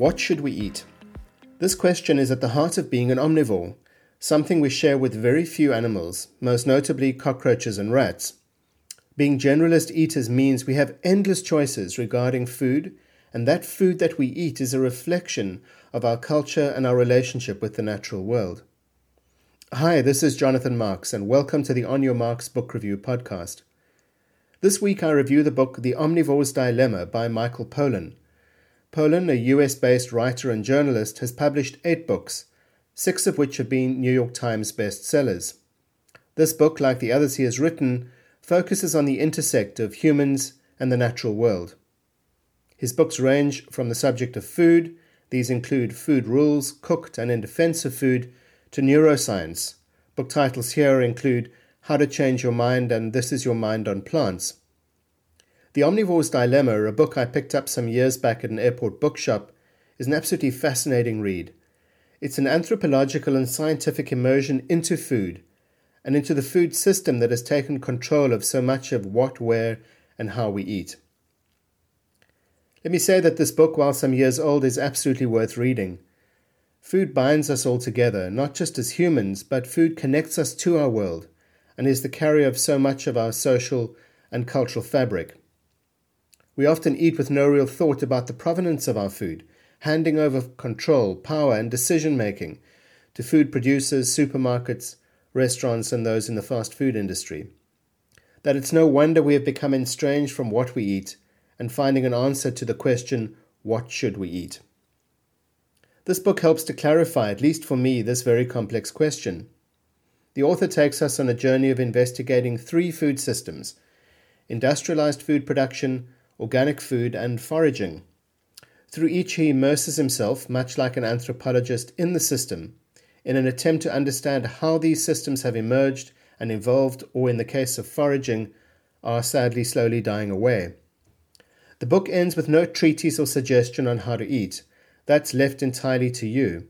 What should we eat? This question is at the heart of being an omnivore, something we share with very few animals, most notably cockroaches and rats. Being generalist eaters means we have endless choices regarding food, and that food that we eat is a reflection of our culture and our relationship with the natural world. Hi, this is Jonathan Marks, and welcome to the On Your Marks Book Review podcast. This week I review the book The Omnivore's Dilemma by Michael Pollan. Pollan, a US based writer and journalist, has published eight books, six of which have been New York Times bestsellers. This book, like the others he has written, focuses on the intersect of humans and the natural world. His books range from the subject of food, these include Food Rules, Cooked and in Defense of Food, to neuroscience. Book titles here include How to Change Your Mind and This is Your Mind on Plants. The Omnivore's Dilemma, a book I picked up some years back at an airport bookshop, is an absolutely fascinating read. It's an anthropological and scientific immersion into food and into the food system that has taken control of so much of what, where, and how we eat. Let me say that this book, while some years old, is absolutely worth reading. Food binds us all together, not just as humans, but food connects us to our world and is the carrier of so much of our social and cultural fabric. We often eat with no real thought about the provenance of our food, handing over control, power, and decision making to food producers, supermarkets, restaurants, and those in the fast food industry. That it's no wonder we have become estranged from what we eat and finding an answer to the question, what should we eat? This book helps to clarify, at least for me, this very complex question. The author takes us on a journey of investigating three food systems industrialized food production, organic food, and foraging. Through each, he immerses himself, much like an anthropologist, in the system in an attempt to understand how these systems have emerged and evolved, or in the case of foraging, are sadly slowly dying away. The book ends with no treatise or suggestion on how to eat. That's left entirely to you.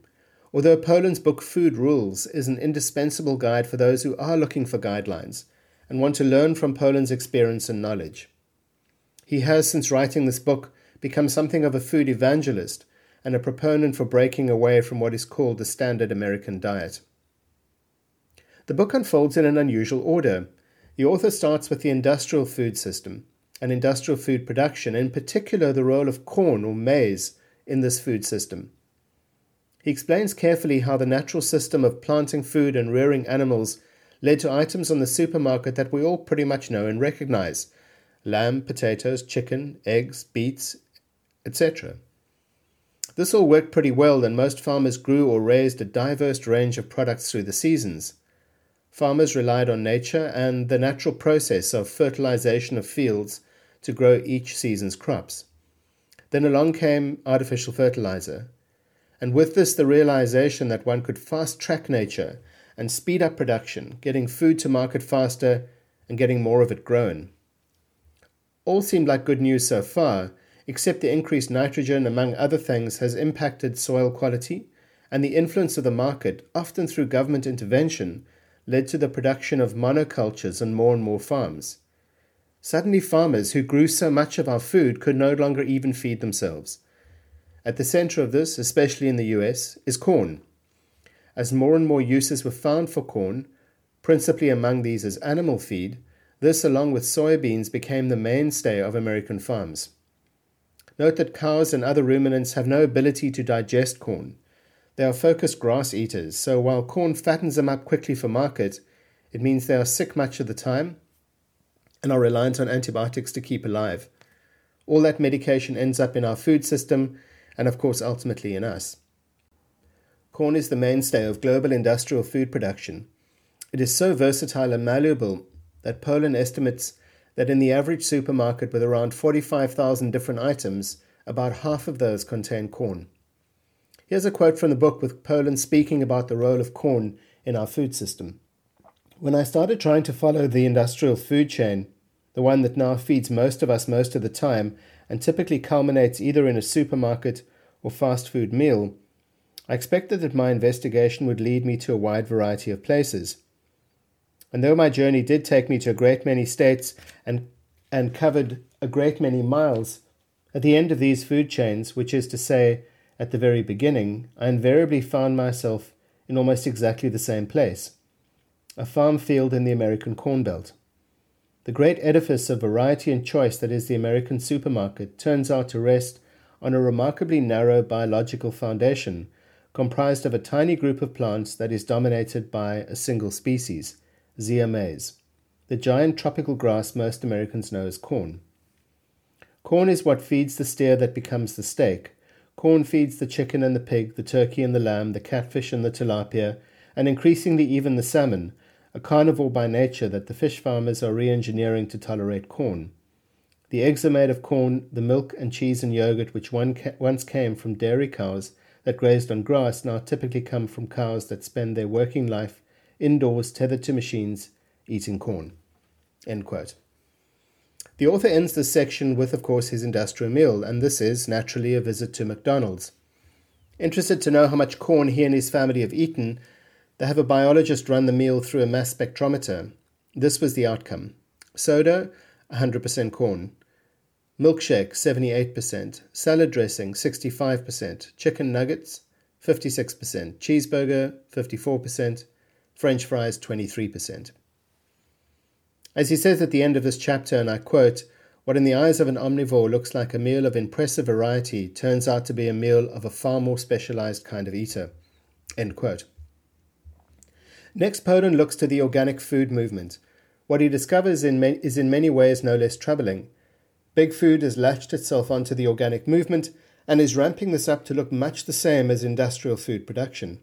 Although Pollan's book Food Rules is an indispensable guide for those who are looking for guidelines and want to learn from Pollan's experience and knowledge. He has, since writing this book, become something of a food evangelist and a proponent for breaking away from what is called the standard American diet. The book unfolds in an unusual order. The author starts with the industrial food system and industrial food production, in particular the role of corn or maize in this food system. He explains carefully how the natural system of planting food and rearing animals led to items on the supermarket that we all pretty much know and recognize lamb, potatoes, chicken, eggs, beets, etc. This all worked pretty well, and most farmers grew or raised a diverse range of products through the seasons. Farmers relied on nature and the natural process of fertilization of fields to grow each season's crops. Then along came artificial fertilizer, and with this, the realization that one could fast track nature and speed up production, getting food to market faster and getting more of it grown. All seemed like good news so far, except the increased nitrogen, among other things, has impacted soil quality, and the influence of the market, often through government intervention, led to the production of monocultures on more and more farms. Suddenly, farmers who grew so much of our food could no longer even feed themselves. At the center of this, especially in the US, is corn. As more and more uses were found for corn, principally among these as animal feed, this, along with soybeans, became the mainstay of American farms. Note that cows and other ruminants have no ability to digest corn. They are focused grass eaters, so while corn fattens them up quickly for market, it means they are sick much of the time and are reliant on antibiotics to keep alive. All that medication ends up in our food system and, of course, ultimately in us. Corn is the mainstay of global industrial food production. It is so versatile and malleable that Pollan estimates that in the average supermarket with around 45,000 different items, about half of those contain corn. Here's a quote from the book with Pollan speaking about the role of corn in our food system. When I started trying to follow the industrial food chain, the one that now feeds most of us most of the time and typically culminates either in a supermarket or fast food meal, I expected that my investigation would lead me to a wide variety of places. And though my journey did take me to a great many states and, and covered a great many miles, at the end of these food chains, which is to say, at the very beginning, I invariably found myself in almost exactly the same place a farm field in the American Corn Belt. The great edifice of variety and choice that is the American supermarket turns out to rest on a remarkably narrow biological foundation comprised of a tiny group of plants that is dominated by a single species, Zea mays, the giant tropical grass most Americans know as corn. Corn is what feeds the steer that becomes the steak. Corn feeds the chicken and the pig, the turkey and the lamb, the catfish and the tilapia, and increasingly even the salmon, a carnivore by nature that the fish farmers are re engineering to tolerate corn. The eggs are made of corn, the milk and cheese and yogurt, which ca- once came from dairy cows that grazed on grass, now typically come from cows that spend their working life indoors tethered to machines eating corn. End quote. The author ends this section with, of course, his industrial meal, and this is naturally a visit to McDonald's. Interested to know how much corn he and his family have eaten, they have a biologist run the meal through a mass spectrometer. This was the outcome soda, 100% corn, milkshake, 78%, salad dressing, 65%, chicken nuggets, 56%, cheeseburger, 54%, french fries, 23%. As he says at the end of this chapter, and I quote, what in the eyes of an omnivore looks like a meal of impressive variety turns out to be a meal of a far more specialized kind of eater. End quote. Next, Pollan looks to the organic food movement. What he discovers in is in many ways no less troubling. Big Food has latched itself onto the organic movement and is ramping this up to look much the same as industrial food production.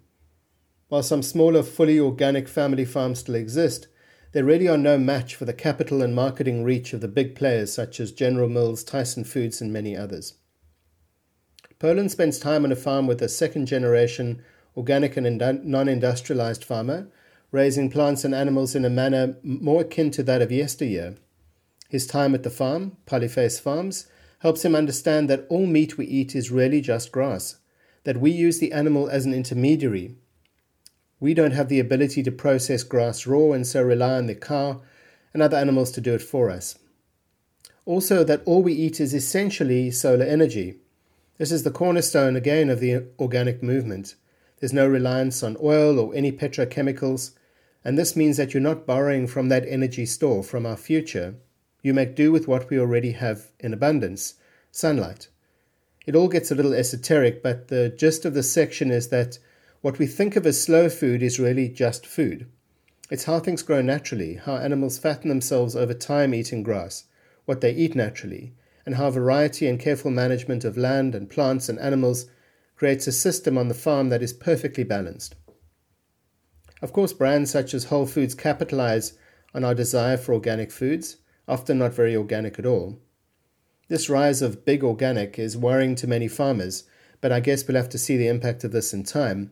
While some smaller, fully organic family farms still exist, they really are no match for the capital and marketing reach of the big players such as General Mills, Tyson Foods, and many others. Pollan spends time on a farm with a second generation organic and non industrialized farmer, raising plants and animals in a manner more akin to that of yesteryear. His time at the farm, Polyface Farms, helps him understand that all meat we eat is really just grass, that we use the animal as an intermediary we don't have the ability to process grass raw and so rely on the cow and other animals to do it for us. Also, that all we eat is essentially solar energy. This is the cornerstone again of the organic movement. There's no reliance on oil or any petrochemicals, and this means that you're not borrowing from that energy store from our future. You make do with what we already have in abundance sunlight. It all gets a little esoteric, but the gist of this section is that what we think of as slow food is really just food. It's how things grow naturally, how animals fatten themselves over time eating grass, what they eat naturally, and how variety and careful management of land and plants and animals creates a system on the farm that is perfectly balanced. Of course, brands such as Whole Foods capitalize on our desire for organic foods, often not very organic at all. This rise of big organic is worrying to many farmers, but I guess we'll have to see the impact of this in time.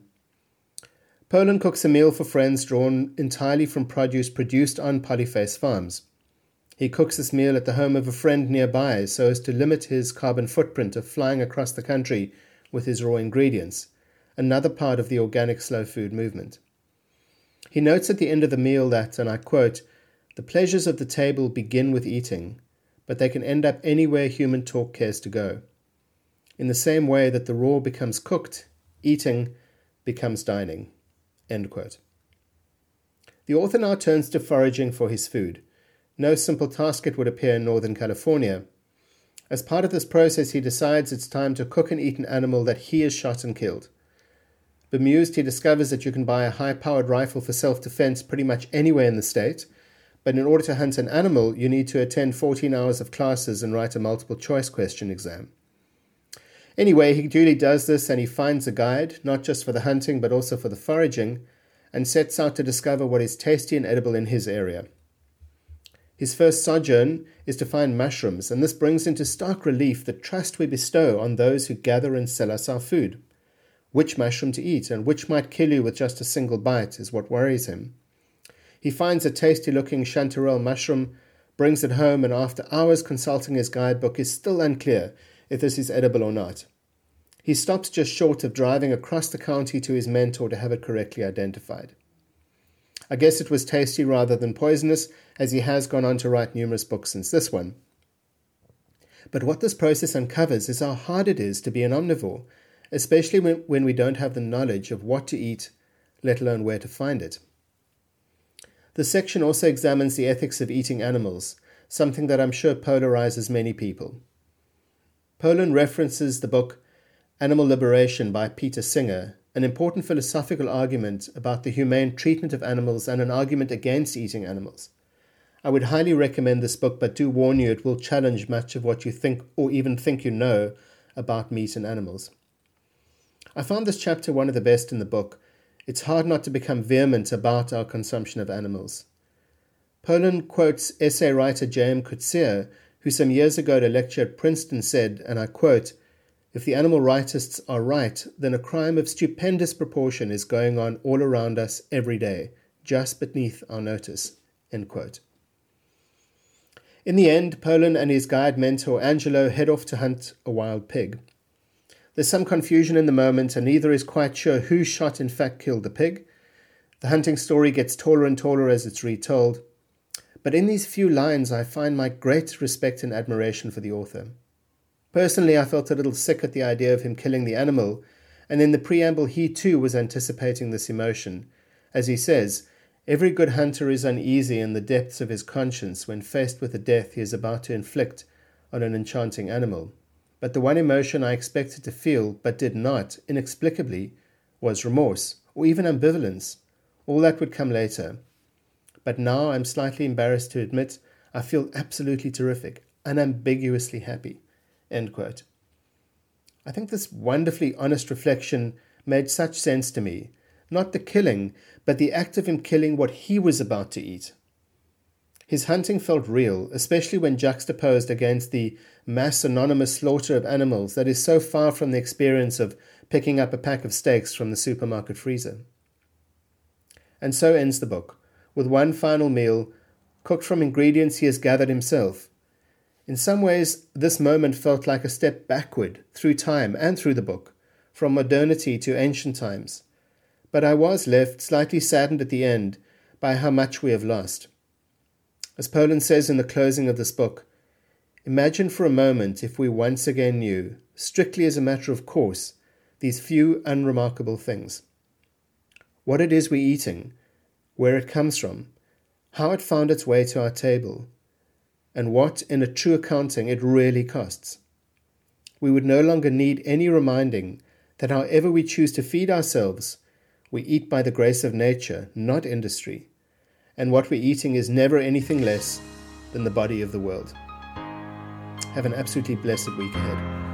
Pollan cooks a meal for friends drawn entirely from produce produced on Polyface farms. He cooks this meal at the home of a friend nearby so as to limit his carbon footprint of flying across the country with his raw ingredients, another part of the organic slow food movement. He notes at the end of the meal that, and I quote, the pleasures of the table begin with eating, but they can end up anywhere human talk cares to go. In the same way that the raw becomes cooked, eating becomes dining. The author now turns to foraging for his food. No simple task it would appear in Northern California. As part of this process, he decides it's time to cook and eat an animal that he has shot and killed. Bemused, he discovers that you can buy a high powered rifle for self defense pretty much anywhere in the state, but in order to hunt an animal, you need to attend 14 hours of classes and write a multiple choice question exam. Anyway, he duly does this and he finds a guide, not just for the hunting but also for the foraging, and sets out to discover what is tasty and edible in his area. His first sojourn is to find mushrooms, and this brings into stark relief the trust we bestow on those who gather and sell us our food. Which mushroom to eat and which might kill you with just a single bite is what worries him. He finds a tasty looking chanterelle mushroom, brings it home, and after hours consulting his guidebook is still unclear if this is edible or not. He stops just short of driving across the county to his mentor to have it correctly identified. I guess it was tasty rather than poisonous, as he has gone on to write numerous books since this one. But what this process uncovers is how hard it is to be an omnivore, especially when, we don't have the knowledge of what to eat, let alone where to find it. The section also examines the ethics of eating animals, something that I'm sure polarizes many people. Pollan references the book Animal Liberation by Peter Singer, an important philosophical argument about the humane treatment of animals and an argument against eating animals. I would highly recommend this book, but do warn you it will challenge much of what you think or even think you know about meat and animals. I found this chapter one of the best in the book. It's hard not to become vehement about our consumption of animals. Pollan quotes essay writer J.M. Coetzee, who some years ago at a lecture at Princeton said, and I quote, If the animal rightists are right, then a crime of stupendous proportion is going on all around us every day, just beneath our notice. End quote. In the end, Pollan and his guide mentor Angelo head off to hunt a wild pig. There's some confusion in the moment, and neither is quite sure who shot in fact killed the pig. The hunting story gets taller and taller as it's retold. But in these few lines, I find my great respect and admiration for the author. Personally, I felt a little sick at the idea of him killing the animal, and in the preamble, he too was anticipating this emotion. As he says, every good hunter is uneasy in the depths of his conscience when faced with the death he is about to inflict on an enchanting animal. But the one emotion I expected to feel, but did not, inexplicably, was remorse, or even ambivalence. All that would come later but now I'm slightly embarrassed to admit I feel absolutely terrific, unambiguously happy. End quote. I think this wonderfully honest reflection made such sense to me. Not the killing, but the act of him killing what he was about to eat. His hunting felt real, especially when juxtaposed against the mass anonymous slaughter of animals that is so far from the experience of picking up a pack of steaks from the supermarket freezer. And so ends the book with one final meal, cooked from ingredients he has gathered himself. In some ways, this moment felt like a step backward through time and through the book, from modernity to ancient times. But I was left slightly saddened at the end by how much we have lost. As Pollan says in the closing of this book, imagine for a moment if we once again knew, strictly as a matter of course, these few unremarkable things. What it is we're eating, where it comes from, how it found its way to our table, and what, in a true accounting, it really costs. We would no longer need any reminding that however we choose to feed ourselves, we eat by the grace of nature, not industry, and what we're eating is never anything less than the body of the world. Have an absolutely blessed week ahead.